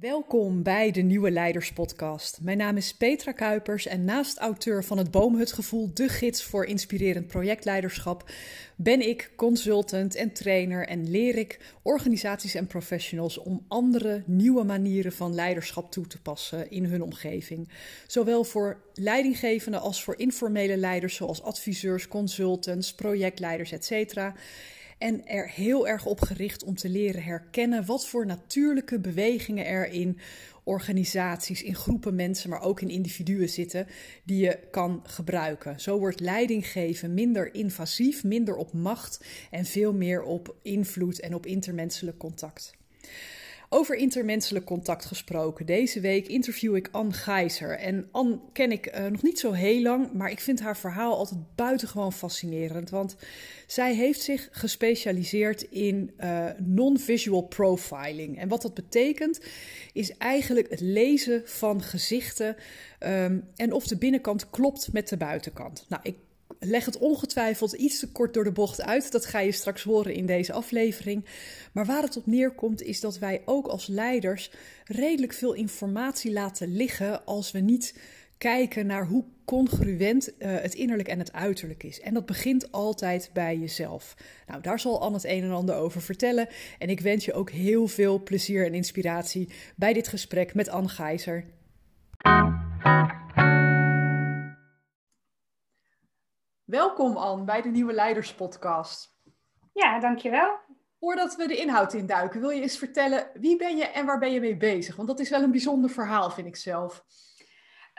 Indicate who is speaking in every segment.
Speaker 1: Welkom bij de Nieuwe Leiders Podcast. Mijn naam is Petra Kuipers en naast auteur van het Boomhutgevoel, de gids voor inspirerend projectleiderschap, ben ik consultant en trainer en leer ik organisaties en professionals om andere nieuwe manieren van leiderschap toe te passen in hun omgeving. Zowel voor leidinggevenden als voor informele leiders zoals adviseurs, consultants, projectleiders, etc. En er heel erg op gericht om te leren herkennen wat voor natuurlijke bewegingen er in organisaties, in groepen mensen, maar ook in individuen zitten, die je kan gebruiken. Zo wordt leidinggeven minder invasief, minder op macht en veel meer op invloed en op intermenselijk contact. Over intermenselijk contact gesproken. Deze week interview ik Anne Gijzer. En Anne ken ik uh, nog niet zo heel lang, maar ik vind haar verhaal altijd buitengewoon fascinerend. Want zij heeft zich gespecialiseerd in uh, non-visual profiling. En wat dat betekent, is eigenlijk het lezen van gezichten um, en of de binnenkant klopt met de buitenkant. Nou, ik leg het ongetwijfeld iets te kort door de bocht uit. Dat ga je straks horen in deze aflevering. Maar waar het op neerkomt is dat wij ook als leiders redelijk veel informatie laten liggen als we niet kijken naar hoe congruent uh, het innerlijk en het uiterlijk is. En dat begint altijd bij jezelf. Nou, daar zal Anne het een en ander over vertellen. En ik wens je ook heel veel plezier en inspiratie bij dit gesprek met Anne Gijzer. Welkom Anne bij de Nieuwe Leiders Podcast.
Speaker 2: Ja, dankjewel.
Speaker 1: Voordat we de inhoud induiken, wil je eens vertellen wie ben je en waar ben je mee bezig? Want dat is wel een bijzonder verhaal, vind ik zelf.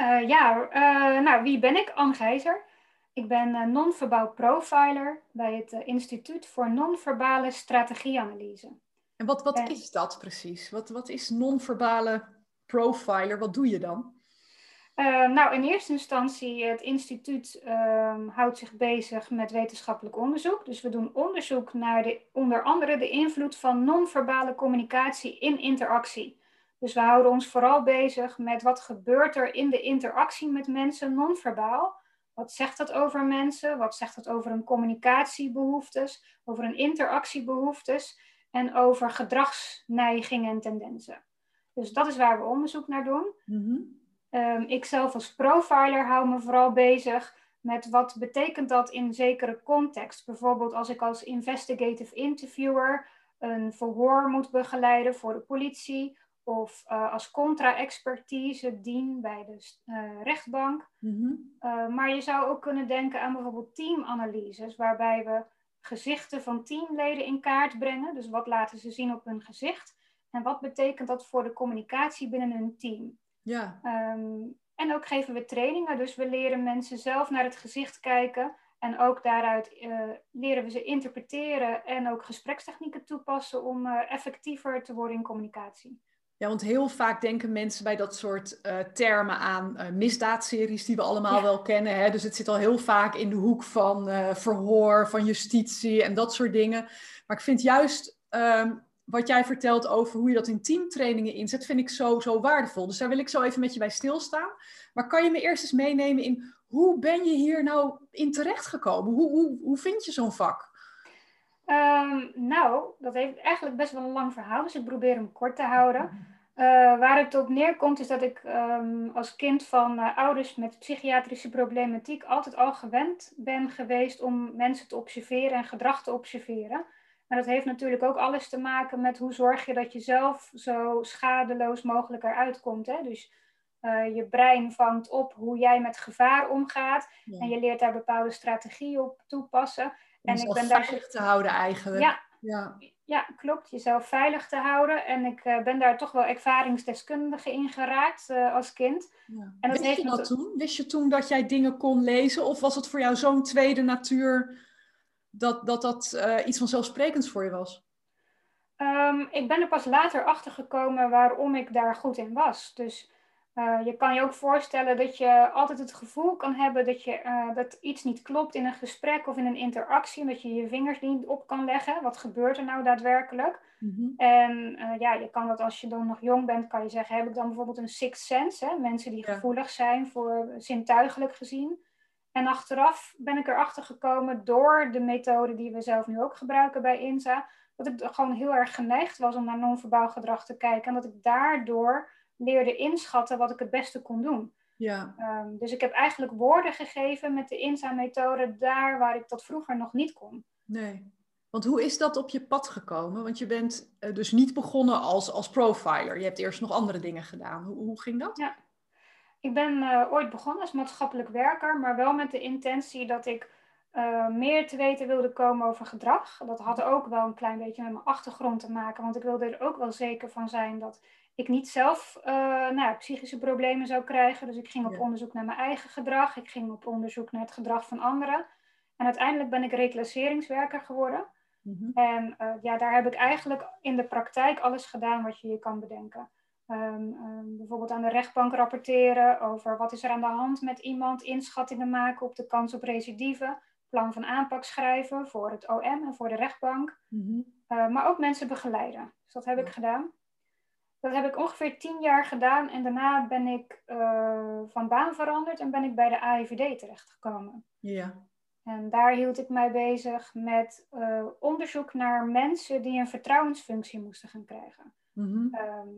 Speaker 2: Uh, ja, uh, nou, wie ben ik? Anne Gijzer. Ik ben uh, non-verbaal profiler bij het Instituut voor Non-verbale Strategieanalyse.
Speaker 1: En wat, wat is dat precies? Wat, wat is non-verbale profiler? Wat doe je dan?
Speaker 2: Uh, nou, in eerste instantie, het instituut uh, houdt zich bezig met wetenschappelijk onderzoek. Dus we doen onderzoek naar de, onder andere de invloed van non-verbale communicatie in interactie. Dus we houden ons vooral bezig met wat gebeurt er in de interactie met mensen non-verbaal. Wat zegt dat over mensen? Wat zegt dat over hun communicatiebehoeftes, over hun interactiebehoeftes en over gedragsneigingen en tendensen? Dus dat is waar we onderzoek naar doen. Mm. Um, ik zelf als profiler hou me vooral bezig met wat betekent dat in zekere context. Bijvoorbeeld als ik als investigative interviewer een verhoor moet begeleiden voor de politie of uh, als contra-expertise dien bij de uh, rechtbank. Mm-hmm. uh, maar je zou ook kunnen denken aan bijvoorbeeld teamanalyses, waarbij we gezichten van teamleden in kaart brengen. Dus wat laten ze zien op hun gezicht en wat betekent dat voor de communicatie binnen hun team. Ja. Um, en ook geven we trainingen, dus we leren mensen zelf naar het gezicht kijken. En ook daaruit uh, leren we ze interpreteren en ook gesprekstechnieken toepassen om uh, effectiever te worden in communicatie.
Speaker 1: Ja, want heel vaak denken mensen bij dat soort uh, termen aan misdaadseries die we allemaal ja. wel kennen. Hè? Dus het zit al heel vaak in de hoek van verhoor, van justitie en dat soort dingen. Maar ik vind juist um, wat jij vertelt over hoe je dat in teamtrainingen inzet, vind ik zo, zo waardevol. Dus daar wil ik zo even met je bij stilstaan. Maar kan je me eerst eens meenemen in hoe ben je hier nou in terechtgekomen? Hoe, hoe, hoe vind je zo'n vak?
Speaker 2: Um, nou, dat heeft eigenlijk best wel een lang verhaal, dus ik probeer hem kort te houden. Uh, waar het op neerkomt is dat ik um, als kind van uh, ouders met psychiatrische problematiek altijd al gewend ben geweest om mensen te observeren en gedrag te observeren. Maar dat heeft natuurlijk ook alles te maken met hoe zorg je dat je zelf zo schadeloos mogelijk eruit komt. Hè? Dus uh, je brein vangt op hoe jij met gevaar omgaat. Ja. En je leert daar bepaalde strategieën op toepassen.
Speaker 1: Om en ik ben daar veilig te houden eigenlijk.
Speaker 2: Ja, ja. ja klopt. Jezelf veilig te houden. En ik uh, ben daar toch wel ervaringsdeskundige in geraakt uh, als kind.
Speaker 1: Ja. En dat Wist je dat toen? Wist je toen dat jij dingen kon lezen? Of was het voor jou zo'n tweede natuur dat dat, dat uh, iets vanzelfsprekends voor je was?
Speaker 2: Um, ik ben er pas later achter gekomen waarom ik daar goed in was. Dus uh, je kan je ook voorstellen dat je altijd het gevoel kan hebben dat, je, uh, dat iets niet klopt in een gesprek of in een interactie. Dat je je vingers niet op kan leggen. Wat gebeurt er nou daadwerkelijk? Mm-hmm. En ja, je kan dat als je dan nog jong bent, kan je zeggen, heb ik dan bijvoorbeeld een sixth sense? Hè? Mensen die ja. gevoelig zijn voor zintuigelijk gezien. En achteraf ben ik erachter gekomen door de methode die we zelf nu ook gebruiken bij INSA, dat ik gewoon heel erg geneigd was om naar non-verbaal gedrag te kijken. En dat ik daardoor leerde inschatten wat ik het beste kon doen. Ja. Ehm, dus ik heb eigenlijk woorden gegeven met de inza-methode daar waar ik dat vroeger nog niet kon.
Speaker 1: Nee. Want hoe is dat op je pad gekomen? Want je bent uh, dus niet begonnen als, als profiler. Je hebt eerst nog andere dingen gedaan. Hoe, hoe ging dat?
Speaker 2: Ja. Ik ben uh, ooit begonnen als maatschappelijk werker, maar wel met de intentie dat ik uh, meer te weten wilde komen over gedrag. Dat had ook wel een klein beetje met mijn achtergrond te maken, want ik wilde er ook wel zeker van zijn dat ik niet zelf uh, nou, psychische problemen zou krijgen. Dus ik ging op onderzoek naar mijn eigen gedrag, ik ging op onderzoek naar het gedrag van anderen. En uiteindelijk ben ik reclasseringswerker geworden. Mm En ja, daar heb ik eigenlijk in de praktijk alles gedaan wat je je kan bedenken. Um, um, bijvoorbeeld aan de rechtbank rapporteren over wat is er aan de hand met iemand, inschattingen maken op de kans op recidive plan van aanpak schrijven voor het OM en voor de rechtbank. Mhm. Eh, maar ook mensen begeleiden. Dus dat heb ik gedaan. Dat heb ik ongeveer tien jaar gedaan en daarna ben ik uh, van baan veranderd en ben ik bij de AIVD terechtgekomen. Ja. En daar hield ik mij bezig met uh, onderzoek naar mensen die een vertrouwensfunctie moesten gaan krijgen. Mm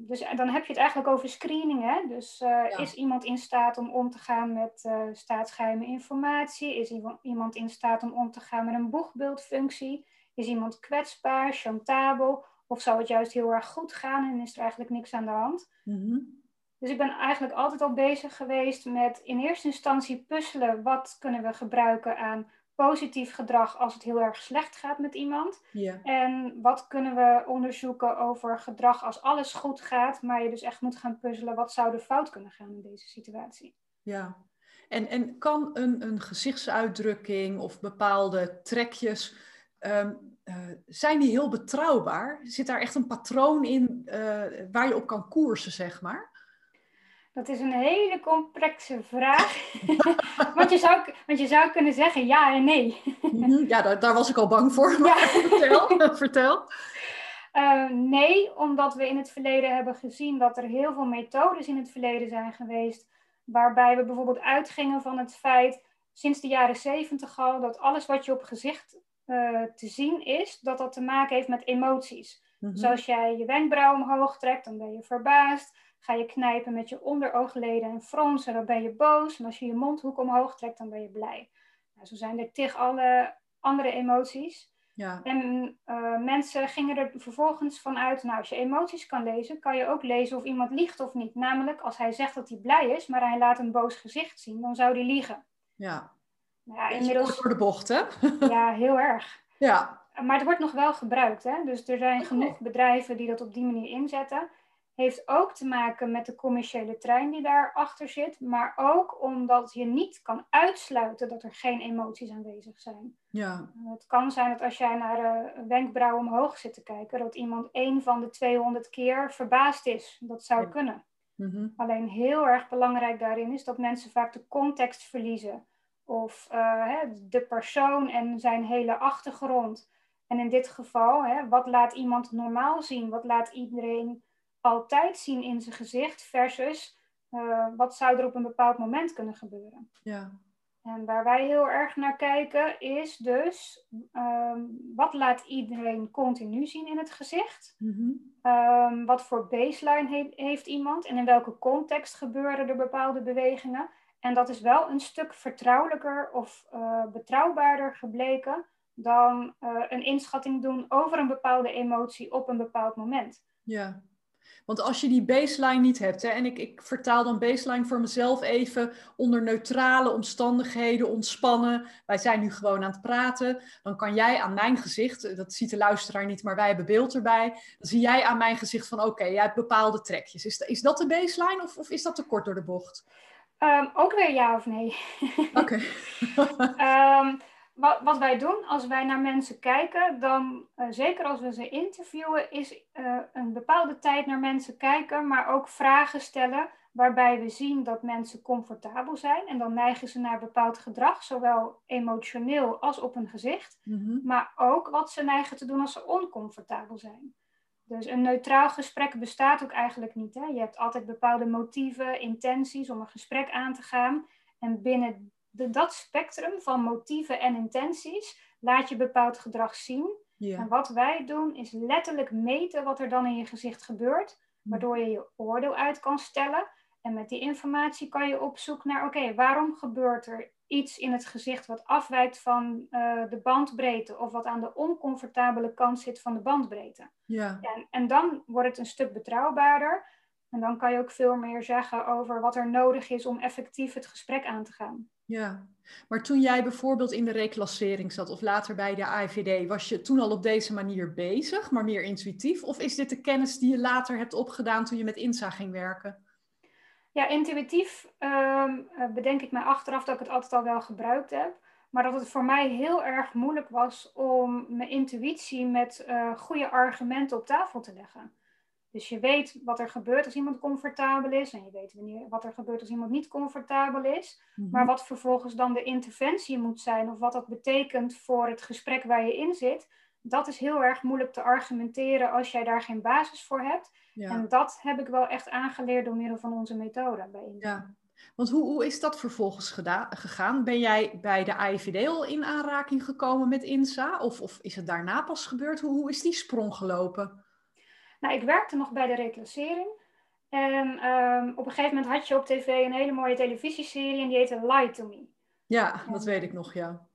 Speaker 2: dus dan heb je het eigenlijk over screening. Hè? Dus uh, is iemand in staat om om te gaan met uh, staatsgeheime informatie? Is iemand in staat om om te gaan met een boegbeeldfunctie? Is iemand kwetsbaar, chantabel? Of zou het juist heel erg goed gaan en is er eigenlijk niks aan de hand? Mm Dus ik ben eigenlijk altijd al bezig geweest met in eerste instantie puzzelen. Wat kunnen we gebruiken aan positief gedrag als het heel erg slecht gaat met iemand? Ja. En wat kunnen we onderzoeken over gedrag als alles goed gaat, maar je dus echt moet gaan puzzelen, wat zou er fout kunnen gaan in deze situatie?
Speaker 1: Ja, en, en kan een, een gezichtsuitdrukking of bepaalde trekjes, ehm, eh, zijn die heel betrouwbaar? Zit daar echt een patroon in uh, waar je op kan koersen, zeg maar?
Speaker 2: Dat is een hele complexe vraag. want, je zou, want je zou kunnen zeggen ja en nee.
Speaker 1: Mhm, ja, daar, daar, was ik al bang voor. Ja. vertel. vertel.
Speaker 2: Uh, nee, omdat we in het verleden hebben gezien dat er heel veel methodes in het verleden zijn geweest. Waarbij we bijvoorbeeld uitgingen van het feit, sinds de jaren zeventig al, dat alles wat je op gezicht uh, te zien is, dat dat te maken heeft met emoties. Mm Dus als jij je wenkbrauw omhoog trekt, dan ben je verbaasd. Ga je knijpen met je onderoogleden en fronsen, dan ben je boos. En als je je mondhoek omhoog trekt, dan ben je blij. Nou, zo zijn er tig alle andere emoties. Ja. En uh, mensen gingen er vervolgens vanuit, nou als je emoties kan lezen, kan je ook lezen of iemand liegt of niet. Namelijk, als hij zegt dat hij blij is, maar hij laat een boos gezicht zien, dan zou hij liegen.
Speaker 1: Ja. Nou ja inmiddels... voor de bocht, hè?
Speaker 2: ja, heel erg. Ja. Maar het wordt nog wel gebruikt, hè? Dus er zijn genoeg bedrijven die dat op die manier inzetten heeft ook te maken met de commerciële trein die daarachter zit, maar ook omdat je niet kan uitsluiten dat er geen emoties aanwezig zijn. Ja. Het kan zijn dat als jij naar een wenkbrauw omhoog zit te kijken, dat iemand één van de 200 keer verbaasd is. Dat zou kunnen. Mhm. Alleen heel erg belangrijk daarin is dat mensen vaak de context verliezen. Of uh, de persoon en zijn hele achtergrond. En in dit geval, hè, wat laat iemand normaal zien? Wat laat iedereen altijd zien in zijn gezicht versus uh, wat zou er op een bepaald moment kunnen gebeuren. Ja. En waar wij heel erg naar kijken is dus um, wat laat iedereen continu zien in het gezicht? Mm um, wat voor baseline he heeft iemand en in welke context gebeuren er bepaalde bewegingen? En dat is wel een stuk vertrouwelijker of uh, betrouwbaarder gebleken dan uh, een inschatting doen over een bepaalde emotie op een bepaald moment.
Speaker 1: Ja. Want als je die baseline niet hebt, hè, en ik, ik vertaal dan baseline voor mezelf even onder neutrale omstandigheden, ontspannen. Wij zijn nu gewoon aan het praten. Dan kan jij aan mijn gezicht, dat ziet de luisteraar niet, maar wij hebben beeld erbij. Dan zie jij aan mijn gezicht van oké, jij hebt bepaalde trekjes. Is, is dat de baseline of, of is dat te kort door de bocht?
Speaker 2: Um, ook weer ja of nee. Oké. um, wat, wat, wij doen als wij naar mensen kijken, dan uh, zeker als we ze interviewen, is uh, een bepaalde tijd naar mensen kijken, maar ook vragen stellen waarbij we zien dat mensen comfortabel zijn. En dan neigen ze naar bepaald gedrag, zowel emotioneel als op hun gezicht, mm-hmm. maar ook wat ze neigen te doen als ze oncomfortabel zijn. Dus een neutraal gesprek bestaat ook eigenlijk niet. Hè? Je hebt altijd bepaalde motieven, intenties om een gesprek aan te gaan. En binnen de, dat spectrum van motieven en intenties laat je bepaald gedrag zien. En wat wij doen is letterlijk meten wat er dan in je gezicht gebeurt, hm. waardoor je je oordeel uit kan stellen. En met die informatie kan je op zoek naar, oké, waarom gebeurt er iets in het gezicht wat afwijkt van uh, de bandbreedte of wat aan de oncomfortabele kant zit van de bandbreedte. Ja. En, en dan wordt het een stuk betrouwbaarder. En dan kan je ook veel meer zeggen over wat er nodig is om effectief het gesprek aan te gaan.
Speaker 1: Ja, maar toen jij bijvoorbeeld in de reclassering zat of later bij de AIVD, was je toen al op deze manier bezig, maar meer intuïtief? Of is dit de kennis die je later hebt opgedaan toen je met INSA ging werken?
Speaker 2: Ja, intuïtief um, bedenk ik mij achteraf dat ik het altijd al wel gebruikt heb. Maar dat het voor mij heel erg moeilijk was om mijn intuïtie met uh, goede argumenten op tafel te leggen. Dus je weet wat er gebeurt als iemand comfortabel is. En je weet wanneer, wat er gebeurt als iemand niet comfortabel is. Mhm. Maar wat vervolgens dan de interventie moet zijn. Of wat dat betekent voor het gesprek waar je in zit. Dat is heel erg moeilijk te argumenteren als jij daar geen basis voor hebt. En dat heb ik wel echt aangeleerd door middel van onze methode bij INSA. Ja.
Speaker 1: Want hoe, hoe is dat vervolgens gegaan? Ben jij bij de AIVD al in aanraking gekomen met INSA? Of, of is het daarna pas gebeurd? Hoe, hoe is die sprong gelopen?
Speaker 2: Nou, ik werkte nog bij de reclassering. En ehm, op een gegeven moment had je op tv een hele mooie televisieserie en die heette Lie to Me.
Speaker 1: Ja, dat weet ik nog, ja.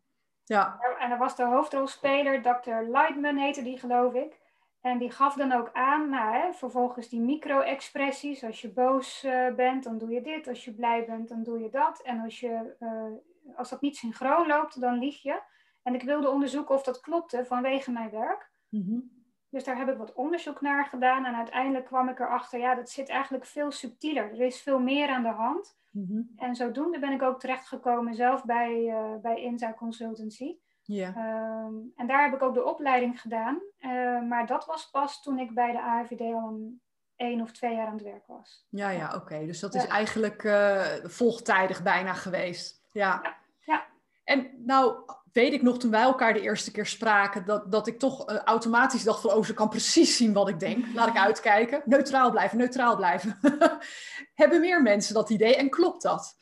Speaker 1: ja.
Speaker 2: En er was de hoofdrolspeler, Dr. Lightman heette die, geloof ik. En die gaf dan ook aan, nou, hè, vervolgens die micro-expressies. Als je boos uh, bent, dan doe je dit. Als je blij bent, dan doe je dat. En als, je, uh, als dat niet synchroon loopt, dan lieg je. En ik wilde onderzoeken of dat klopte vanwege mijn werk. Mm dus daar heb ik wat onderzoek naar gedaan. En uiteindelijk kwam ik erachter, ja, dat zit eigenlijk veel subtieler. Er is veel meer aan de hand. Mhm. En zodoende ben ik ook terechtgekomen zelf bij, uh, bij Inza Consultancy. Ja. Ehm, en daar heb ik ook de opleiding gedaan. Uh, maar dat was pas toen ik bij de AFVD al een één of twee jaar aan het werk was.
Speaker 1: Ja, ja, oké. Dus dat is eigenlijk uh, volgtijdig bijna geweest. Ja. ja. ja. En nou, weet ik nog toen wij elkaar de eerste keer spraken, dat, dat ik toch uh, automatisch dacht van, oh, ze kan precies zien wat ik denk. Laat ik uitkijken. Neutraal blijven, neutraal blijven. Hebben meer mensen dat idee en klopt dat?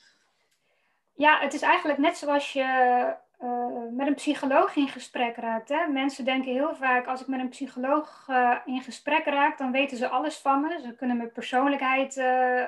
Speaker 2: Ja, het is eigenlijk net zoals je uh, met een psycholoog in gesprek raakt. Hè? Mensen denken heel vaak, als ik met een psycholoog uh, in gesprek raak, dan weten ze alles van me. Ze kunnen mijn persoonlijkheid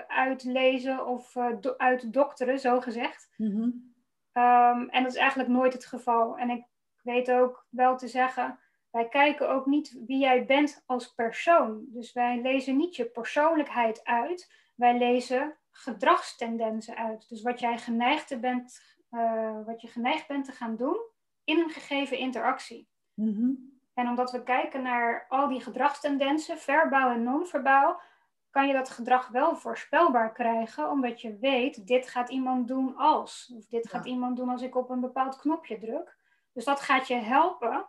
Speaker 2: uitlezen of do uitdokteren, zo gezegd. Mm Ehm, en dat is eigenlijk nooit het geval. En ik weet ook wel te zeggen, wij kijken ook niet wie jij bent als persoon. Dus wij lezen niet je persoonlijkheid uit, wij lezen gedragstendensen uit. Dus wat jij geneigd bent, uh, wat je geneigd bent te gaan doen in een gegeven interactie. Mm En omdat we kijken naar al die gedragstendensen, verbaal en non-verbaal, kan je dat gedrag wel voorspelbaar krijgen, omdat je weet, dit gaat iemand doen als. Of dit gaat iemand doen als ik op een bepaald knopje druk. Dus dat gaat je helpen.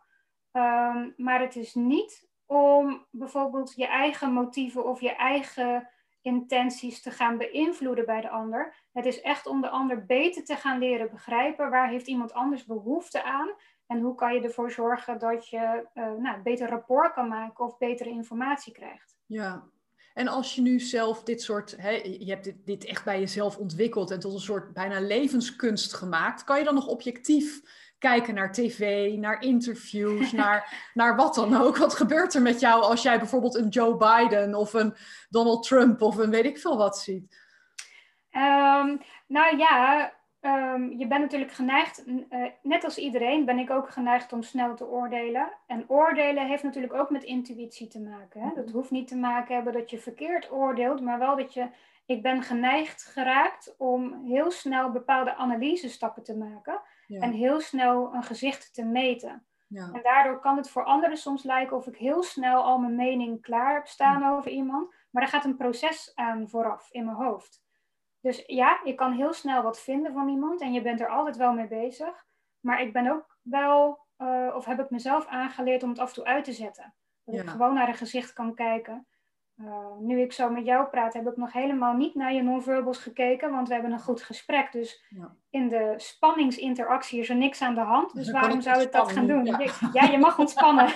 Speaker 2: Ehm, maar het is niet om bijvoorbeeld je eigen motieven of je eigen intenties te gaan beïnvloeden bij de ander. Het is echt om de ander beter te gaan leren begrijpen. Waar heeft iemand anders behoefte aan? En hoe kan je ervoor zorgen dat je uh, nou, beter rapport kan maken of betere informatie krijgt?
Speaker 1: Ja, en als je nu zelf dit soort, hè, je hebt dit, dit echt bij jezelf ontwikkeld en tot een soort bijna levenskunst gemaakt, kan je dan nog objectief kijken naar tv, naar interviews, naar, naar wat dan ook? Wat gebeurt er met jou als jij bijvoorbeeld een Joe Biden of een Donald Trump of een weet ik veel wat ziet?
Speaker 2: Um, nou ja, Ehm, je bent natuurlijk geneigd, uh, net als iedereen ben ik ook geneigd om snel te oordelen. En oordelen heeft natuurlijk ook met intuïtie te maken. Hè? Dat mhm. hoeft niet te maken hebben dat je verkeerd oordeelt, maar wel dat je, ik ben geneigd geraakt om heel snel bepaalde analysestappen te maken en heel snel een gezicht te meten. Ja. En daardoor kan het voor anderen soms lijken of ik heel snel al mijn mening klaar heb staan over iemand, maar er gaat een proces aan vooraf in mijn hoofd. Dus ja, je kan heel snel wat vinden van iemand en je bent er altijd wel mee bezig. Maar ik ben ook wel, uh, of heb ik mezelf aangeleerd om het af en toe uit te zetten. Dat ik gewoon naar een gezicht kan kijken. Uh, nu ik zo met jou praat, heb ik nog helemaal niet naar je non-verbals gekeken, want we hebben een goed gesprek. Dus ja. in de spanningsinteractie is er niks aan de hand. Dus waarom zou ik dat gaan doen? Ja, ja je mag ontspannen.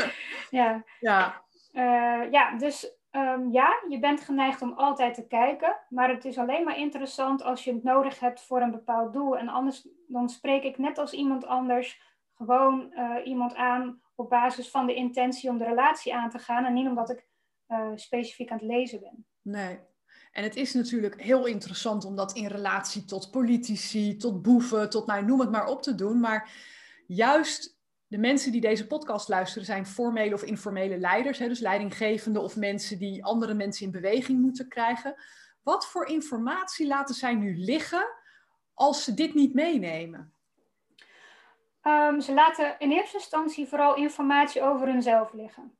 Speaker 2: ja. Ja. Uh, ja, dus Um, ja, je bent geneigd om altijd te kijken, maar het is alleen maar interessant als je het nodig hebt voor een bepaald doel. En anders dan spreek ik net als iemand anders gewoon iemand aan op basis van de intentie om de relatie aan te gaan en niet omdat ik specifiek aan het lezen ben.
Speaker 1: Nee, en het is natuurlijk heel interessant om dat in relatie tot politici, tot boeven, tot nou, noem het maar op te doen. Maar juist de mensen die deze podcast luisteren zijn formele of informele leiders, hè, dus leidinggevende of mensen die andere mensen in beweging moeten krijgen. Wat voor informatie laten zij nu liggen als ze dit niet meenemen?
Speaker 2: Um, ze laten in eerste instantie vooral informatie over hunzelf liggen.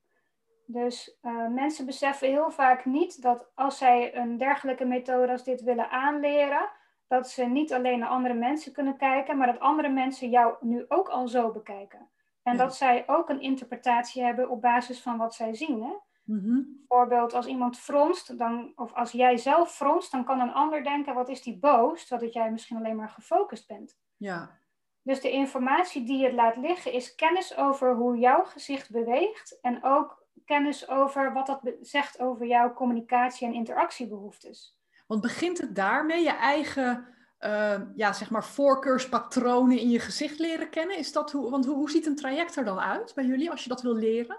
Speaker 2: Dus uh, mensen beseffen heel vaak niet dat als zij een dergelijke methode als dit willen aanleren, dat ze niet alleen naar andere mensen kunnen kijken, maar dat andere mensen jou nu ook al zo bekijken. En dat zij ook een interpretatie hebben op basis van wat zij zien. Hè? Mm Bijvoorbeeld als iemand fronst, dan, of als jij zelf fronst, dan kan een ander denken, wat is die boos, zodat jij misschien alleen maar gefocust bent.
Speaker 1: Ja.
Speaker 2: Dus de informatie die je laat liggen is kennis over hoe jouw gezicht beweegt en ook kennis over wat dat zegt over jouw communicatie- en interactiebehoeftes.
Speaker 1: Want begint het daarmee je eigen uh, ja, zeg maar voorkeurspatronen in je gezicht leren kennen? Is dat hoe, want hoe, hoe ziet een traject er dan uit bij jullie als je dat wil leren?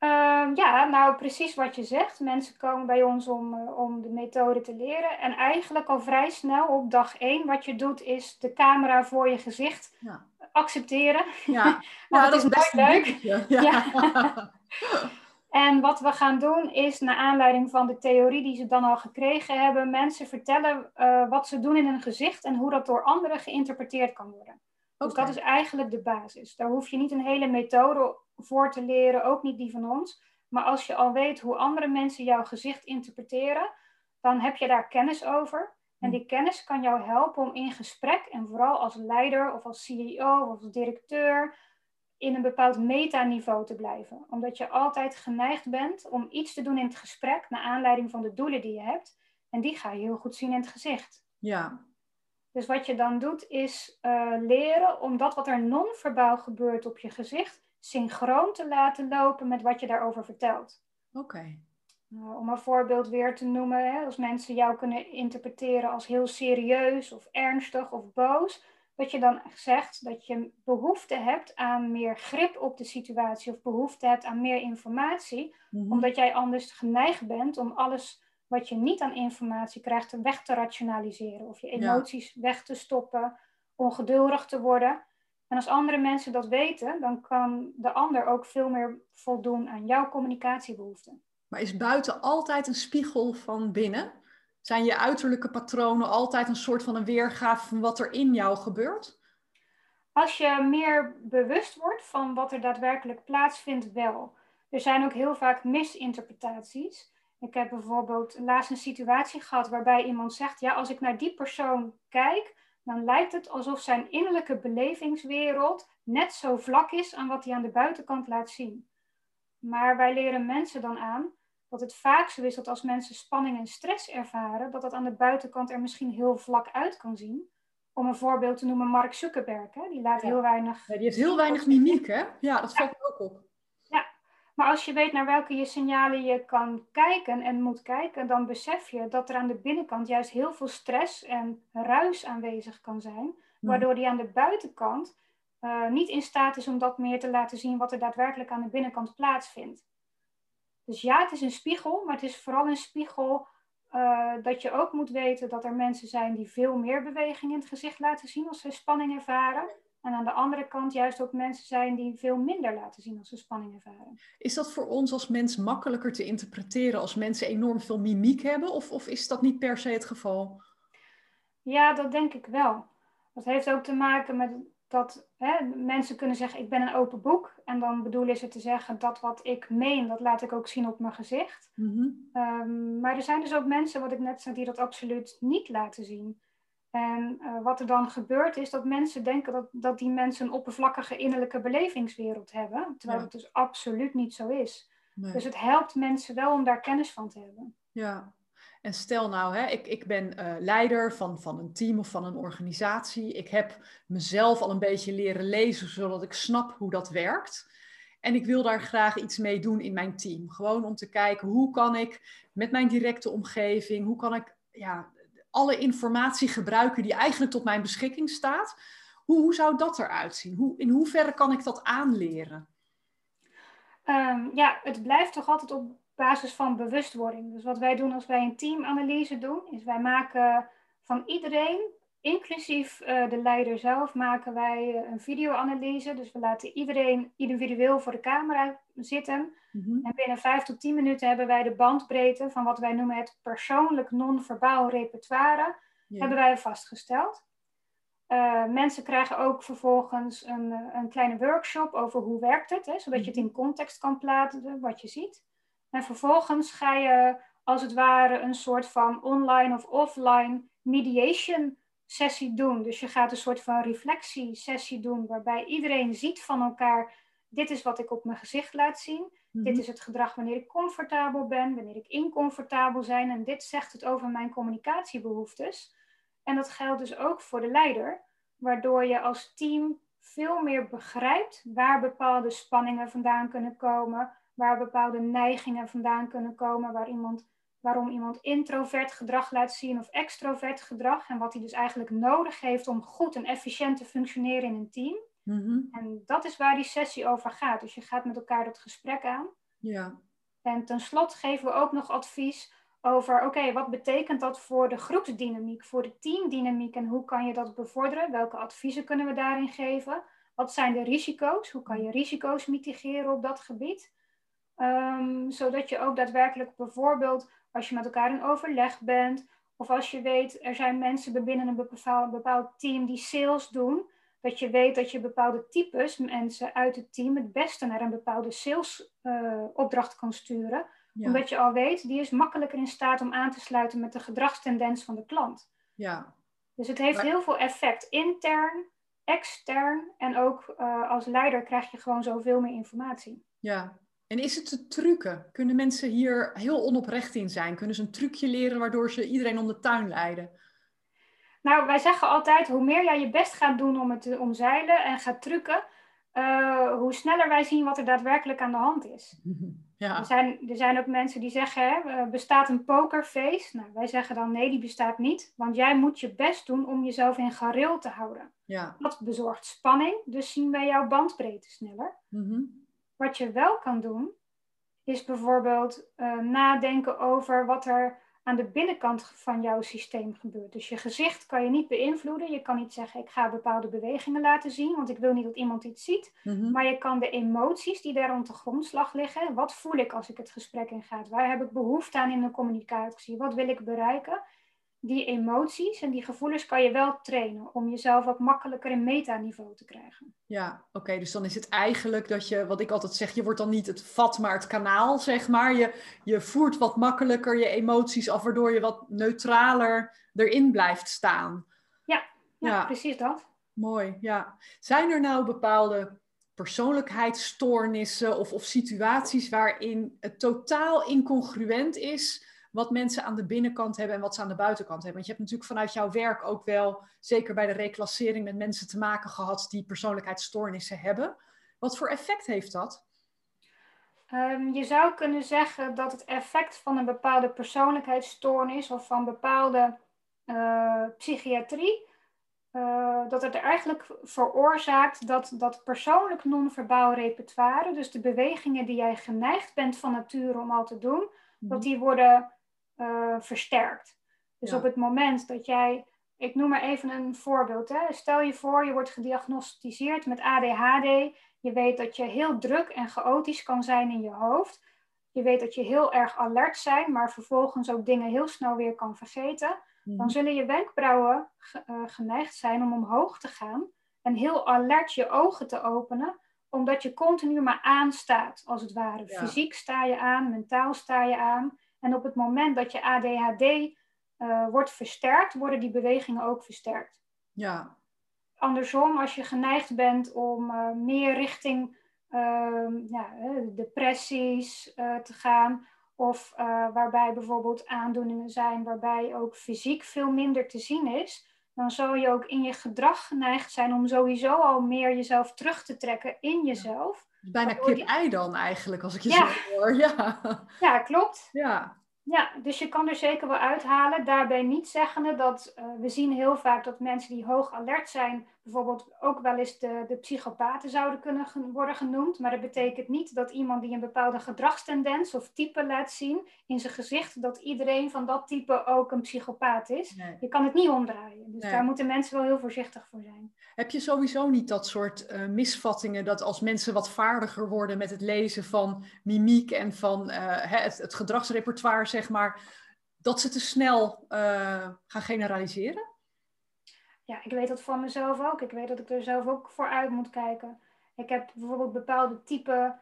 Speaker 2: Uh, ja, nou precies wat je zegt. Mensen komen bij ons om, uh, om de methode te leren. En eigenlijk al vrij snel op dag één, wat je doet, is de camera voor je gezicht ja. accepteren.
Speaker 1: Ja, nou, dat, is best leuk.
Speaker 2: Ja. ja. En wat we gaan doen is, naar aanleiding van de theorie die ze dan al gekregen hebben, mensen vertellen uh, wat ze doen in hun gezicht en hoe dat door anderen geïnterpreteerd kan worden. Okay. Dus dat is eigenlijk de basis. Daar hoef je niet een hele methode voor te leren, ook niet die van ons. Maar als je al weet hoe andere mensen jouw gezicht interpreteren, dan heb je daar kennis over. En die kennis kan jou helpen om in gesprek, en vooral als leider of als CEO of als directeur, in een bepaald metaniveau te blijven. Omdat je altijd geneigd bent om iets te doen in het gesprek naar aanleiding van de doelen die je hebt. En die ga je heel goed zien in het gezicht.
Speaker 1: Ja.
Speaker 2: Dus wat je dan doet is uh, leren om dat wat er non-verbaal gebeurt op je gezicht synchroon te laten lopen met wat je daarover vertelt.
Speaker 1: Oké. Okay.
Speaker 2: Uh, om een voorbeeld weer te noemen, hè, als mensen jou kunnen interpreteren als heel serieus of ernstig of boos, dat je dan zegt dat je behoefte hebt aan meer grip op de situatie of behoefte hebt aan meer informatie, mm-hmm. omdat jij anders geneigd bent om alles wat je niet aan informatie krijgt weg te rationaliseren of je emoties weg te stoppen, ongeduldig te worden. En als andere mensen dat weten, dan kan de ander ook veel meer voldoen aan jouw communicatiebehoeften.
Speaker 1: Maar is buiten altijd een spiegel van binnen? Zijn je uiterlijke patronen altijd een soort van een weergave van wat er in jou gebeurt?
Speaker 2: Als je meer bewust wordt van wat er daadwerkelijk plaatsvindt, wel. Er zijn ook heel vaak misinterpretaties. Ik heb bijvoorbeeld laatst een situatie gehad waarbij iemand zegt: Ja, als ik naar die persoon kijk, dan lijkt het alsof zijn innerlijke belevingswereld net zo vlak is aan wat hij aan de buitenkant laat zien. Maar wij leren mensen dan aan dat het vaak zo is dat als mensen spanning en stress ervaren, dat dat aan de buitenkant er misschien heel vlak uit kan zien. Om een voorbeeld te noemen, Mark Zuckerberg, hè? die laat heel weinig...
Speaker 1: Ja, die heeft heel weinig mimiek, hè? Ja, dat valt ja. ook op.
Speaker 2: Ja, maar als je weet naar welke je signalen je kan kijken en moet kijken, dan besef je dat er aan de binnenkant juist heel veel stress en ruis aanwezig kan zijn, waardoor die aan de buitenkant uh, niet in staat is om dat meer te laten zien wat er daadwerkelijk aan de binnenkant plaatsvindt. Dus ja, het is een spiegel, maar het is vooral een spiegel uh, dat je ook moet weten dat er mensen zijn die veel meer beweging in het gezicht laten zien als ze spanning ervaren. En aan de andere kant juist ook mensen zijn die veel minder laten zien als ze spanning ervaren.
Speaker 1: Is dat voor ons als mens makkelijker te interpreteren als mensen enorm veel mimiek hebben? Of, of is dat niet per se het geval?
Speaker 2: Ja, dat denk ik wel. Dat heeft ook te maken met dat hè, mensen kunnen zeggen, ik ben een open boek. En dan bedoelen ze te zeggen, dat wat ik meen, dat laat ik ook zien op mijn gezicht. Mm um, maar er zijn dus ook mensen, wat ik net zei, die dat absoluut niet laten zien. En uh, wat er dan gebeurt is dat mensen denken dat, dat die mensen een oppervlakkige innerlijke belevingswereld hebben. Terwijl ja. het dus absoluut niet zo is. Nee. Dus het helpt mensen wel om daar kennis van te hebben.
Speaker 1: Ja, en stel nou, hè, ik, ik ben uh, leider van, van een team of van een organisatie. Ik heb mezelf al een beetje leren lezen, zodat ik snap hoe dat werkt. En ik wil daar graag iets mee doen in mijn team. Gewoon om te kijken hoe kan ik met mijn directe omgeving, hoe kan ik ja, alle informatie gebruiken die eigenlijk tot mijn beschikking staat, Hoe, hoe zou dat eruit zien? Hoe, in hoeverre kan ik dat aanleren?
Speaker 2: Um, ja, het blijft toch altijd op basis van bewustwording. Dus wat wij doen als wij een teamanalyse doen, is wij maken van iedereen, inclusief uh, de leider zelf, maken wij uh, een videoanalyse. Dus we laten iedereen individueel voor de camera zitten. Mm-hmm. En binnen vijf tot tien minuten hebben wij de bandbreedte van wat wij noemen het persoonlijk non-verbaal repertoire, hebben wij vastgesteld. Uh, mensen krijgen ook vervolgens een, een kleine workshop over hoe werkt het, hè, zodat je het in mm-hmm. context kan plaatsen wat je ziet. En vervolgens ga je als het ware een soort van online of offline mediation sessie doen. Dus je gaat een soort van reflectiesessie doen waarbij iedereen ziet van elkaar, dit is wat ik op mijn gezicht laat zien. Dit mhm. is het gedrag wanneer ik comfortabel ben, wanneer ik incomfortabel ben. En dit zegt het over mijn communicatiebehoeftes. En dat geldt dus ook voor de leider, waardoor je als team veel meer begrijpt waar bepaalde spanningen vandaan kunnen komen, waar bepaalde neigingen vandaan kunnen komen, waar iemand, waarom iemand introvert gedrag laat zien of extrovert gedrag en wat hij dus eigenlijk nodig heeft om goed en efficiënt te functioneren in een team. Mhm. En dat is waar die sessie over gaat. Dus je gaat met elkaar dat gesprek aan.
Speaker 1: Ja.
Speaker 2: En tenslotte geven we ook nog advies over, oké, wat betekent dat voor de groepsdynamiek, voor de teamdynamiek en hoe kan je dat bevorderen? Welke adviezen kunnen we daarin geven? Wat zijn de risico's? Hoe kan je risico's mitigeren op dat gebied? Ehm, zodat je ook daadwerkelijk bijvoorbeeld als je met elkaar in overleg bent, of als je weet, er zijn mensen binnen een bepaald, bepaald team die sales doen, dat je weet dat je bepaalde types mensen uit het team het beste naar een bepaalde salesopdracht uh, kan sturen. Omdat je al weet, die is makkelijker in staat om aan te sluiten met de gedragstendens van de klant.
Speaker 1: Ja.
Speaker 2: Dus het heeft heel veel effect, intern, extern en ook uh, als leider krijg je gewoon zoveel meer informatie.
Speaker 1: Ja, en is het te trucken? Kunnen mensen hier heel onoprecht in zijn? Kunnen ze een trucje leren waardoor ze iedereen om de tuin leiden?
Speaker 2: Nou, wij zeggen altijd, hoe meer jij je best gaat doen om het te omzeilen en gaat trucken, uh, hoe sneller wij zien wat er daadwerkelijk aan de hand is.
Speaker 1: Ja.
Speaker 2: Er, zijn, er zijn ook mensen die zeggen, hè, eh, bestaat een pokerface? Nou, wij zeggen dan, nee, die bestaat niet. Want jij moet je best doen om jezelf in gareel te houden.
Speaker 1: Ja.
Speaker 2: Dat bezorgt spanning, dus zien wij jouw bandbreedte sneller.
Speaker 1: Mm
Speaker 2: wat je wel kan doen, is bijvoorbeeld uh, nadenken over wat er aan de binnenkant van jouw systeem gebeurt. Dus je gezicht kan je niet beïnvloeden. Je kan niet zeggen, ik ga bepaalde bewegingen laten zien, want ik wil niet dat iemand iets ziet.
Speaker 1: Mhm.
Speaker 2: Maar je kan de emoties die daar rond de grondslag liggen, wat voel ik als ik het gesprek inga? Waar heb ik behoefte aan in de communicatie? Wat wil ik bereiken? Die emoties en die gevoelens kan je wel trainen om jezelf ook makkelijker in metaniveau te krijgen.
Speaker 1: Ja, oké, dus dan is het eigenlijk dat je, wat ik altijd zeg, je wordt dan niet het vat, maar het kanaal, zeg maar. Je, je voert wat makkelijker je emoties af, waardoor je wat neutraler erin blijft staan.
Speaker 2: Ja, ja, precies dat.
Speaker 1: Mooi, ja. Zijn er nou bepaalde persoonlijkheidsstoornissen of, of situaties waarin het totaal incongruent is wat mensen aan de binnenkant hebben en wat ze aan de buitenkant hebben. Want je hebt natuurlijk vanuit jouw werk ook wel, zeker bij de reclassering, met mensen te maken gehad die persoonlijkheidsstoornissen hebben. Wat voor effect heeft dat?
Speaker 2: Ehm, je zou kunnen zeggen dat het effect van een bepaalde persoonlijkheidsstoornis of van bepaalde uh, psychiatrie, uh, dat het er eigenlijk veroorzaakt dat dat persoonlijk non-verbaal repertoire, dus de bewegingen die jij geneigd bent van nature om al te doen, dat mhm. die worden uh, versterkt. Dus op het moment dat jij, ik noem maar even een voorbeeld. Hè. Stel je voor, je wordt gediagnosticeerd met ADHD. Je weet dat je heel druk en chaotisch kan zijn in je hoofd. Je weet dat je heel erg alert bent, maar vervolgens ook dingen heel snel weer kan vergeten. Dan mhm. zullen je wenkbrauwen uh, geneigd zijn om omhoog te gaan en heel alert je ogen te openen, omdat je continu maar aanstaat, als het ware. Fysiek sta je aan, mentaal sta je aan. En op het moment dat je ADHD uh, wordt versterkt, worden die bewegingen ook versterkt.
Speaker 1: Ja.
Speaker 2: Andersom, als je geneigd bent om uh, meer richting uh, ja, depressies uh, te gaan, of waarbij bijvoorbeeld aandoeningen zijn waarbij ook fysiek veel minder te zien is, dan zal je ook in je gedrag geneigd zijn om sowieso al meer jezelf terug te trekken in jezelf.
Speaker 1: Bijna kip-ei dan eigenlijk, als ik je zo hoor. Ja.
Speaker 2: ja, klopt.
Speaker 1: Ja.
Speaker 2: Ja, dus je kan er zeker wel uithalen. Daarbij niet zeggende dat uh, we zien heel vaak dat mensen die hoog alert zijn, bijvoorbeeld ook wel eens de, de psychopaten zouden kunnen worden genoemd. Maar dat betekent niet dat iemand die een bepaalde gedragstendens of type laat zien in zijn gezicht, dat iedereen van dat type ook een psychopaat is. Je kan het niet omdraaien. Dus daar moeten mensen wel heel voorzichtig voor zijn.
Speaker 1: Heb je sowieso niet dat soort uh, misvattingen dat als mensen wat vaardiger worden met het lezen van mimiek en van uh, het, het gedragsrepertoire, zeg maar, dat ze te snel uh, gaan generaliseren?
Speaker 2: Ja, ik weet dat van mezelf ook. Ik weet dat ik er zelf ook voor uit moet kijken. Ik heb bijvoorbeeld bepaalde type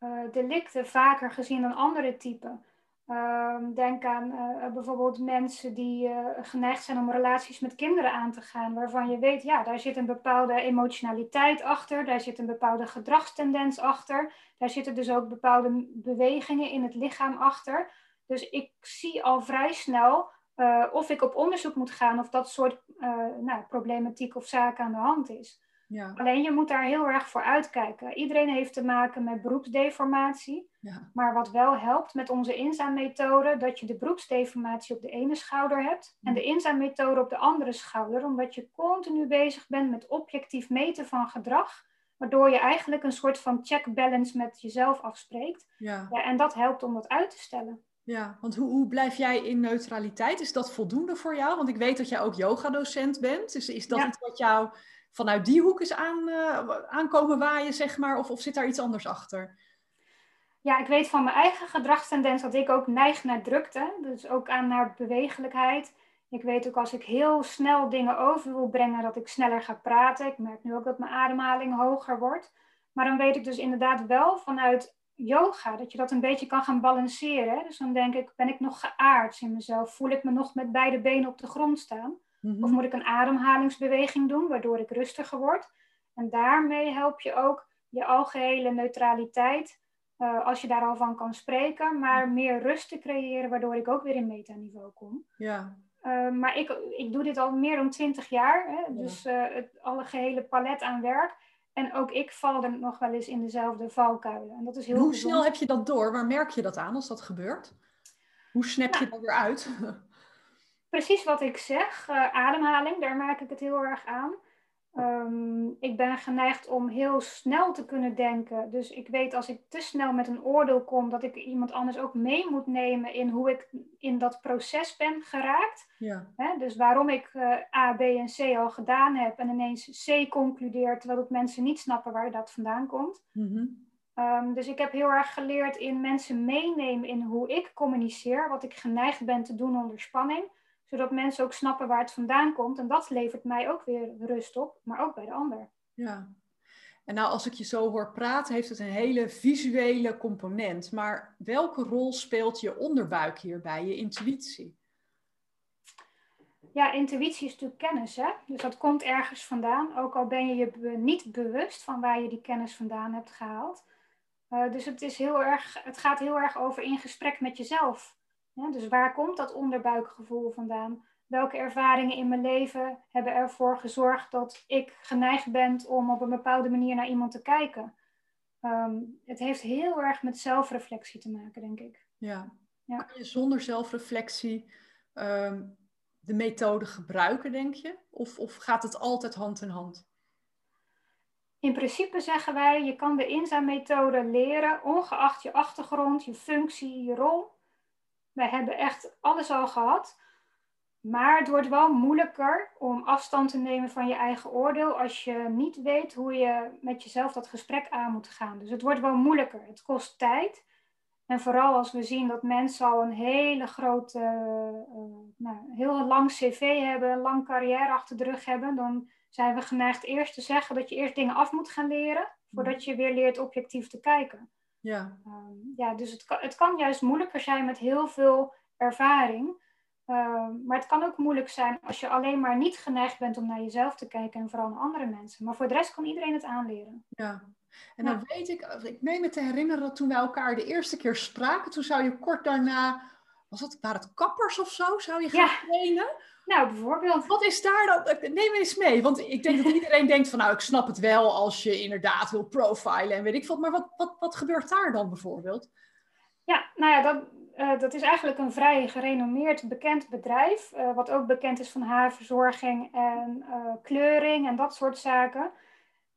Speaker 2: uh, delicten vaker gezien dan andere typen. Ehm, denk aan uh, bijvoorbeeld mensen die geneigd zijn om relaties met kinderen aan te gaan, waarvan je weet, ja, daar zit een bepaalde emotionaliteit achter, daar zit een bepaalde gedragstendens achter, daar zitten dus ook bepaalde bewegingen in het lichaam achter. Dus ik zie al vrij snel uh, of ik op onderzoek moet gaan of dat soort uh, nou, problematiek of zaken aan de hand is. Ja. Alleen je moet daar heel erg voor uitkijken. Iedereen heeft te maken met beroepsdeformatie. Ja. Maar wat wel helpt met onze inzaammethode, dat je de beroepsdeformatie op de ene schouder hebt en de inzaammethode op de andere schouder, omdat je continu bezig bent met objectief meten van gedrag, waardoor je eigenlijk een soort van check-balance met jezelf afspreekt. Ja. ja. en dat helpt om dat uit te stellen.
Speaker 1: Ja, want hoe, hoe blijf jij in neutraliteit? Is dat voldoende voor jou? Want ik weet dat jij ook yogadocent bent. Dus is dat iets wat jou vanuit die hoek is aan, uh, aankomen waaien, zeg maar? Of, of zit daar iets anders achter?
Speaker 2: Ja, ik weet van mijn eigen gedragstendens dat ik ook neig naar drukte. Dus ook aan naar bewegelijkheid. Ik weet ook als ik heel snel dingen over wil brengen, dat ik sneller ga praten. Ik merk nu ook dat mijn ademhaling hoger wordt. Maar dan weet ik dus inderdaad wel vanuit yoga, dat je dat een beetje kan gaan balanceren. Dus dan denk ik, ben ik nog geaard in mezelf? Voel ik me nog met beide benen op de grond staan? Mhm. Of moet ik een ademhalingsbeweging doen, waardoor ik rustiger word? En daarmee help je ook je algehele neutraliteit, uh, als je daar al van kan spreken, maar meer rust te creëren, waardoor ik ook weer in metaniveau kom. Ja. Uh, maar ik, ik doe dit al meer dan twintig jaar, hè? dus uh, het alle gehele palet aan werk. En ook ik val er nog wel eens in dezelfde valkuilen. En dat is heel
Speaker 1: Hoe snel heb je dat door? Waar merk je dat aan als dat gebeurt? Hoe snap je dat weer uit?
Speaker 2: Precies wat ik zeg. Uh, ademhaling, daar merk ik het heel erg aan. Um, ik ben geneigd om heel snel te kunnen denken. Dus ik weet als ik te snel met een oordeel kom, dat ik iemand anders ook mee moet nemen in hoe ik in dat proces ben geraakt. Ja. dus waarom ik uh, A, B en C al gedaan heb en ineens C concludeer, terwijl het mensen niet snappen waar dat vandaan komt. Mm um, dus ik heb heel erg geleerd in mensen meenemen in hoe ik communiceer, wat ik geneigd ben te doen onder spanning zodat mensen ook snappen waar het vandaan komt. En dat levert mij ook weer rust op, maar ook bij de ander.
Speaker 1: Ja. En nou, als ik je zo hoor praten, heeft het een hele visuele component. Maar welke rol speelt je onderbuik hierbij, je intuïtie?
Speaker 2: Ja, intuïtie is natuurlijk kennis, hè? Dus dat komt ergens vandaan, ook al ben je je niet bewust van waar je die kennis vandaan hebt gehaald. Uh, dus het, is heel erg, het gaat heel erg over in gesprek met jezelf ja, dus waar komt dat onderbuikgevoel vandaan? Welke ervaringen in mijn leven hebben ervoor gezorgd dat ik geneigd ben om op een bepaalde manier naar iemand te kijken? Ehm, het heeft heel erg met zelfreflectie te maken, denk ik.
Speaker 1: Ja. ja. Kan je zonder zelfreflectie ehm, de methode gebruiken, denk je? Of, of gaat het altijd hand in hand?
Speaker 2: In principe zeggen wij, je kan de inzaammethode leren, ongeacht je achtergrond, je functie, je rol. Wij hebben echt alles al gehad. Maar het wordt wel moeilijker om afstand te nemen van je eigen oordeel als je niet weet hoe je met jezelf dat gesprek aan moet gaan. Dus het wordt wel moeilijker. Het kost tijd. En vooral als we zien dat mensen al een hele grote, uh, nou, heel lang cv hebben, een lang carrière achter de rug hebben, dan zijn we geneigd eerst te zeggen dat je eerst dingen af moet gaan leren, voordat je weer leert objectief te kijken. Ja. Ehm, ja, dus het kan, het kan juist moeilijker zijn met heel veel ervaring. Ehm, maar het kan ook moeilijk zijn als je alleen maar niet geneigd bent om naar jezelf te kijken en vooral naar andere mensen. Maar voor de rest kan iedereen het aanleren.
Speaker 1: Ja, en dan weet ik, ik meen me te herinneren dat toen wij elkaar de eerste keer spraken, toen zou je kort daarna, was het, waren het kappers of zo, zou je gaan ja. trainen?
Speaker 2: Nou, bijvoorbeeld.
Speaker 1: Wat is daar dan? Neem eens mee. Want ik denk dat iedereen denkt van nou, ik snap het wel als je inderdaad wil profilen en weet ik wat. Maar wat, wat, wat gebeurt daar dan bijvoorbeeld?
Speaker 2: Ja, nou ja, dat, uh, dat is eigenlijk een vrij gerenommeerd bekend bedrijf, uh, wat ook bekend is van haarverzorging en uh, kleuring en dat soort zaken.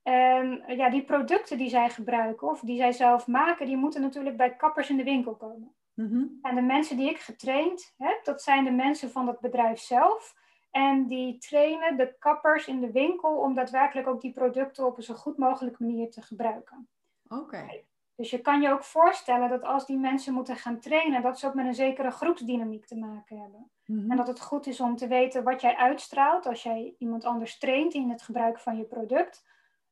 Speaker 2: En ja, die producten die zij gebruiken of die zij zelf maken, die moeten natuurlijk bij kappers in de winkel komen. Mm-hmm. En de mensen die ik getraind heb, dat zijn de mensen van dat bedrijf zelf. En die trainen de kappers in de winkel om daadwerkelijk ook die producten op een zo goed mogelijke manier te gebruiken.
Speaker 1: Oké.
Speaker 2: Dus je kan je ook voorstellen dat als die mensen moeten gaan trainen, dat ze ook met een zekere groepsdynamiek te maken hebben. Mm-hmm. En dat het goed is om te weten wat jij uitstraalt als jij iemand anders traint in het gebruik van je product.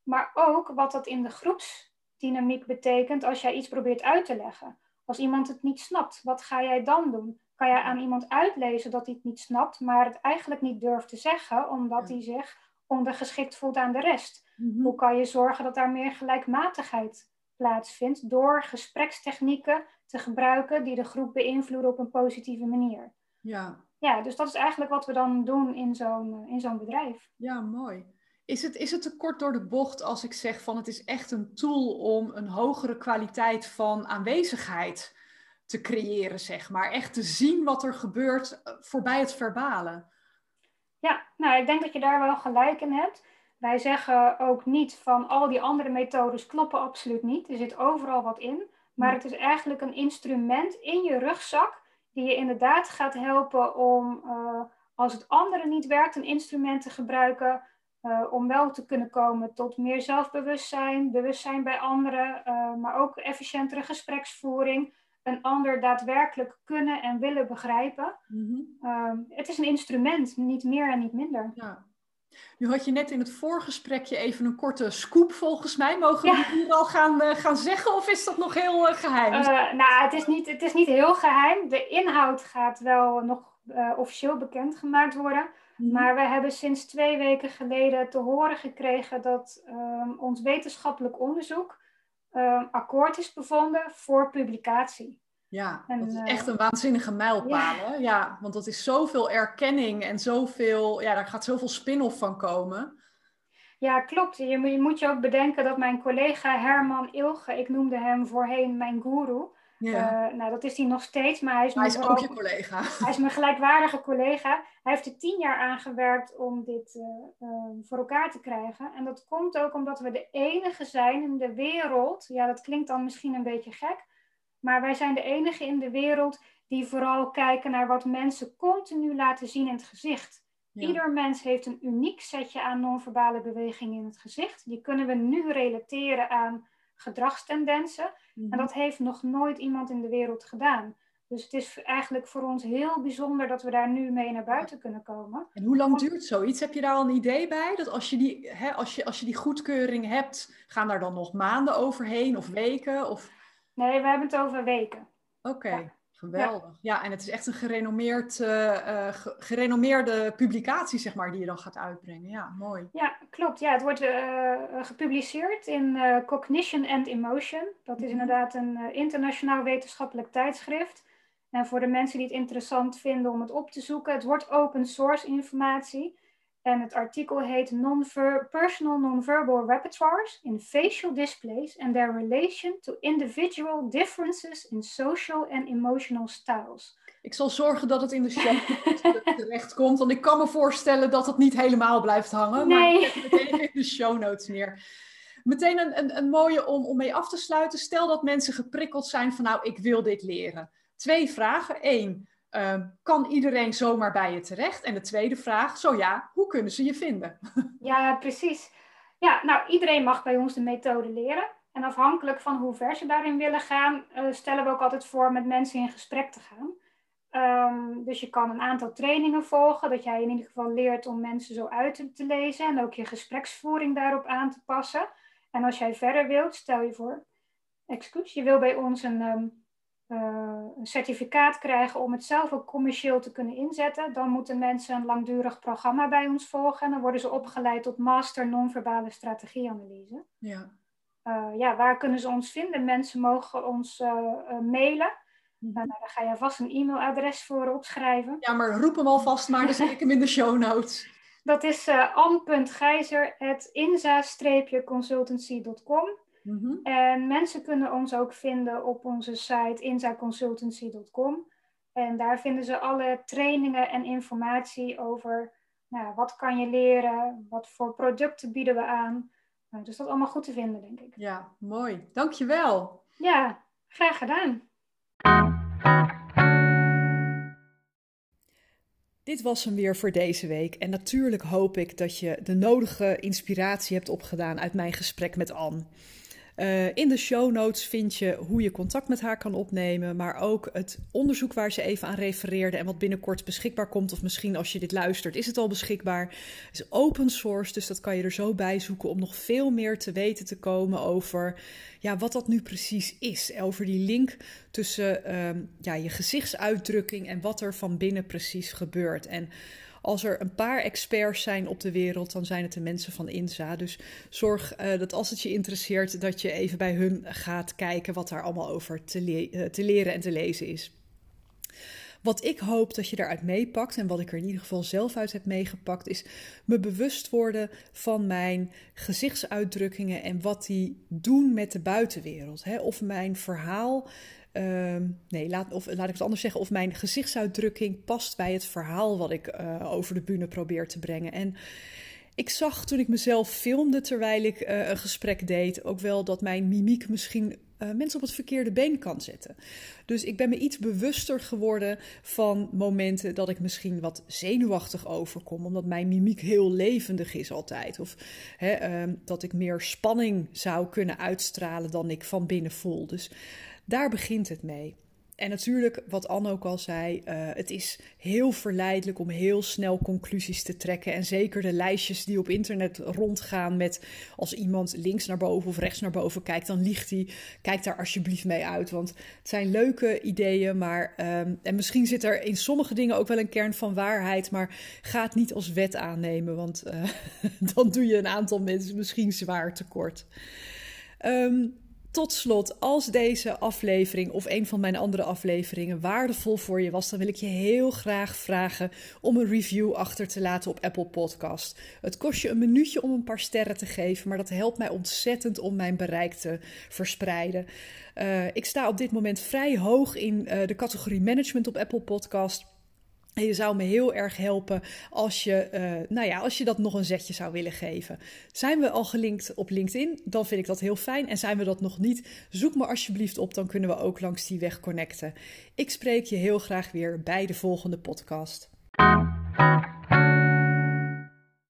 Speaker 2: Maar ook wat dat in de groepsdynamiek betekent als jij iets probeert uit te leggen. Als iemand het niet snapt, wat ga jij dan doen? Kan jij aan iemand uitlezen dat hij het niet snapt, maar het eigenlijk niet durft te zeggen, omdat hij zich ondergeschikt voelt aan de rest? Mm-hmm. Hoe kan je zorgen dat daar meer gelijkmatigheid plaatsvindt door gesprekstechnieken te gebruiken die de groep beïnvloeden op een positieve manier?
Speaker 1: Ja.
Speaker 2: Ja, dus dat is eigenlijk wat we dan doen in zo'n in zo'n bedrijf.
Speaker 1: Ja, mooi. Is het, is het te kort door de bocht als ik zeg van het is echt een tool om een hogere kwaliteit van aanwezigheid te creëren, zeg maar. Echt te zien wat er gebeurt eh, voorbij het verbale.
Speaker 2: Ja, nou, ik denk dat je daar wel gelijk in hebt. Wij zeggen ook niet van al die andere methodes kloppen absoluut niet. Er zit overal wat in. Maar het is eigenlijk een instrument in je rugzak die je inderdaad gaat helpen om, uh, als het andere niet werkt, een instrument te gebruiken uh, om wel te kunnen komen tot meer zelfbewustzijn, bewustzijn bij anderen, uh, maar ook efficiëntere gespreksvoering een ander daadwerkelijk kunnen en willen begrijpen. Mm-hmm. Um, het is een instrument, niet meer en niet minder.
Speaker 1: Ja. Nu had je net in het voorgesprekje even een korte scoop volgens mij. Mogen we hier al gaan, uh, gaan zeggen of is dat nog heel uh, geheim? Uh,
Speaker 2: nou, het is, niet, het is niet heel geheim. De inhoud gaat wel nog officieel bekendgemaakt worden. Mm-hmm. Maar we hebben sinds twee weken geleden te horen gekregen dat ehm, ons wetenschappelijk onderzoek uh, akkoord is bevonden voor publicatie.
Speaker 1: Ja, en, dat is echt eh, een waanzinnige mijlpaal. Ja. ja. want dat is zoveel erkenning en zoveel, ja, daar gaat zoveel spin-off van komen.
Speaker 2: Ja, klopt. Je, je moet je ook bedenken dat mijn collega Herman Ilge, ik noemde hem voorheen mijn guru, ja. Uh, nou, dat is hij nog steeds, maar hij is,
Speaker 1: hij is ook je collega.
Speaker 2: Hij is mijn gelijkwaardige collega. Hij heeft er tien jaar aan gewerkt om dit uh, uh, voor elkaar te krijgen. En dat komt ook omdat we de enige zijn in de wereld. Ja, dat klinkt dan misschien een beetje gek. Maar wij zijn de enige in de wereld die vooral kijken naar wat mensen continu laten zien in het gezicht. Ja. Ieder mens heeft een uniek setje aan non-verbale bewegingen in het gezicht. Die kunnen we nu relateren aan gedragstendensen. En mhm. dat heeft nog nooit iemand in de wereld gedaan. Dus het is eigenlijk voor ons heel bijzonder dat we daar nu mee naar buiten kunnen komen.
Speaker 1: En hoe lang duurt zoiets? Heb je daar al een idee bij? Dat als je die, hè, als je, als je die goedkeuring hebt, gaan daar dan nog maanden overheen of weken? Of...
Speaker 2: Nee, we hebben het over weken.
Speaker 1: Oké. Geweldig. Ja. en het is echt een gerenommeerd, uh, gerenommeerde publicatie, zeg maar, die je dan gaat uitbrengen. Ja, mooi.
Speaker 2: Ja, klopt. Ja, het wordt uh, gepubliceerd in Cognition and Emotion. Dat is mhm. inderdaad een internationaal wetenschappelijk tijdschrift. En voor de mensen die het interessant vinden om het op te zoeken, het wordt open source informatie. En het artikel heet non Personal Nonverbal Repertoires in Facial Displays and Their Relation to Individual Differences in Social and Emotional Styles.
Speaker 1: Ik zal zorgen dat het in de show terecht komt, want ik kan me voorstellen dat het niet helemaal blijft hangen. Nee. Maar ik even in de show notes neer. Meteen een, een, een mooie om, om mee af te sluiten. Stel dat mensen geprikkeld zijn van nou, ik wil dit leren. Twee vragen. Eén, Ehm, kan iedereen zomaar bij je terecht? En de tweede vraag, zo ja, hoe kunnen ze je vinden?
Speaker 2: Ja, precies. Ja, nou, iedereen mag bij ons de methode leren. En afhankelijk van hoe ver ze daarin willen gaan, uh, stellen we ook altijd voor met mensen in gesprek te gaan. Um, dus je kan een aantal trainingen volgen, dat jij in ieder geval leert om mensen zo uit te lezen en ook je gespreksvoering daarop aan te passen. En als jij verder wilt, stel je voor, excuus, je wil bij ons een um, uh, een certificaat krijgen om het zelf ook commercieel te kunnen inzetten, dan moeten mensen een langdurig programma bij ons volgen. En dan worden ze opgeleid tot master non-verbale strategieanalyse.
Speaker 1: Ja.
Speaker 2: Uh, ja, waar kunnen ze ons vinden? Mensen mogen ons uh, mailen. Mm -hmm. nou, daar ga je vast een e-mailadres voor opschrijven.
Speaker 1: Ja, maar roep hem alvast maar, dan zet ik hem in de show notes.
Speaker 2: Dat is uh, Mhm. En mensen kunnen ons ook vinden op onze site insideconsultancy.com. En daar vinden ze alle trainingen en informatie over nou, wat kan je leren, wat voor producten bieden we aan. Nou, dus dat allemaal goed te vinden, denk ik.
Speaker 1: Ja, mooi. Dankjewel.
Speaker 2: Ja, graag gedaan.
Speaker 1: Dit was hem weer voor deze week. En natuurlijk hoop ik dat je de nodige inspiratie hebt opgedaan uit mijn gesprek met Anne. Uh, in de show notes vind je hoe je contact met haar kan opnemen, maar ook het onderzoek waar ze even aan refereerde en wat binnenkort beschikbaar komt. Of misschien als je dit luistert, is het al beschikbaar. Het is open source, dus dat kan je er zo bij zoeken om nog veel meer te weten te komen over ja, wat dat nu precies is. Over die link tussen um, ja, je gezichtsuitdrukking en wat er van binnen precies gebeurt. En als er een paar experts zijn op de wereld, dan zijn het de mensen van INSA. Dus zorg uh, dat als het je interesseert, dat je even bij hun gaat kijken wat daar allemaal over te, uh, te leren en te lezen is. Wat ik hoop dat je daaruit meepakt en wat ik er in ieder geval zelf uit heb meegepakt, is me bewust worden van mijn gezichtsuitdrukkingen en wat die doen met de buitenwereld. Of mijn verhaal Ehm, nee, laat, of laat ik het anders zeggen. Of mijn gezichtsuitdrukking past bij het verhaal wat ik uh, over de bühne probeer te brengen. En ik zag toen ik mezelf filmde terwijl ik uh, een gesprek deed, ook wel dat mijn mimiek misschien uh, mensen op het verkeerde been kan zetten. Dus ik ben me iets bewuster geworden van momenten dat ik misschien wat zenuwachtig overkom, omdat mijn mimiek heel levendig is altijd. Of hè, uh, dat ik meer spanning zou kunnen uitstralen dan ik van binnen voel. Dus daar begint het mee. En natuurlijk, wat Anne ook al zei, uh, het is heel verleidelijk om heel snel conclusies te trekken. En zeker de lijstjes die op internet rondgaan met als iemand links naar boven of rechts naar boven kijkt, dan liegt hij. Kijk daar alsjeblieft mee uit, want het zijn leuke ideeën, maar um, en misschien zit er in sommige dingen ook wel een kern van waarheid, maar ga het niet als wet aannemen, want uh, dan doe je een aantal mensen misschien zwaar tekort. Um, tot slot, als deze aflevering of een van mijn andere afleveringen waardevol voor je was, dan wil ik je heel graag vragen om een review achter te laten op Apple Podcast. Het kost je een minuutje om een paar sterren te geven, maar dat helpt mij ontzettend om mijn bereik te verspreiden. Uh, ik sta op dit moment vrij hoog in uh, de categorie management op Apple Podcast. En je zou me heel erg helpen als je, uh, nou ja, als je dat nog een zetje zou willen geven. Zijn we al gelinkt op LinkedIn? Dan vind ik dat heel fijn. En zijn we dat nog niet? Zoek me alsjeblieft op, dan kunnen we ook langs die weg connecten. Ik spreek je heel graag weer bij de volgende podcast.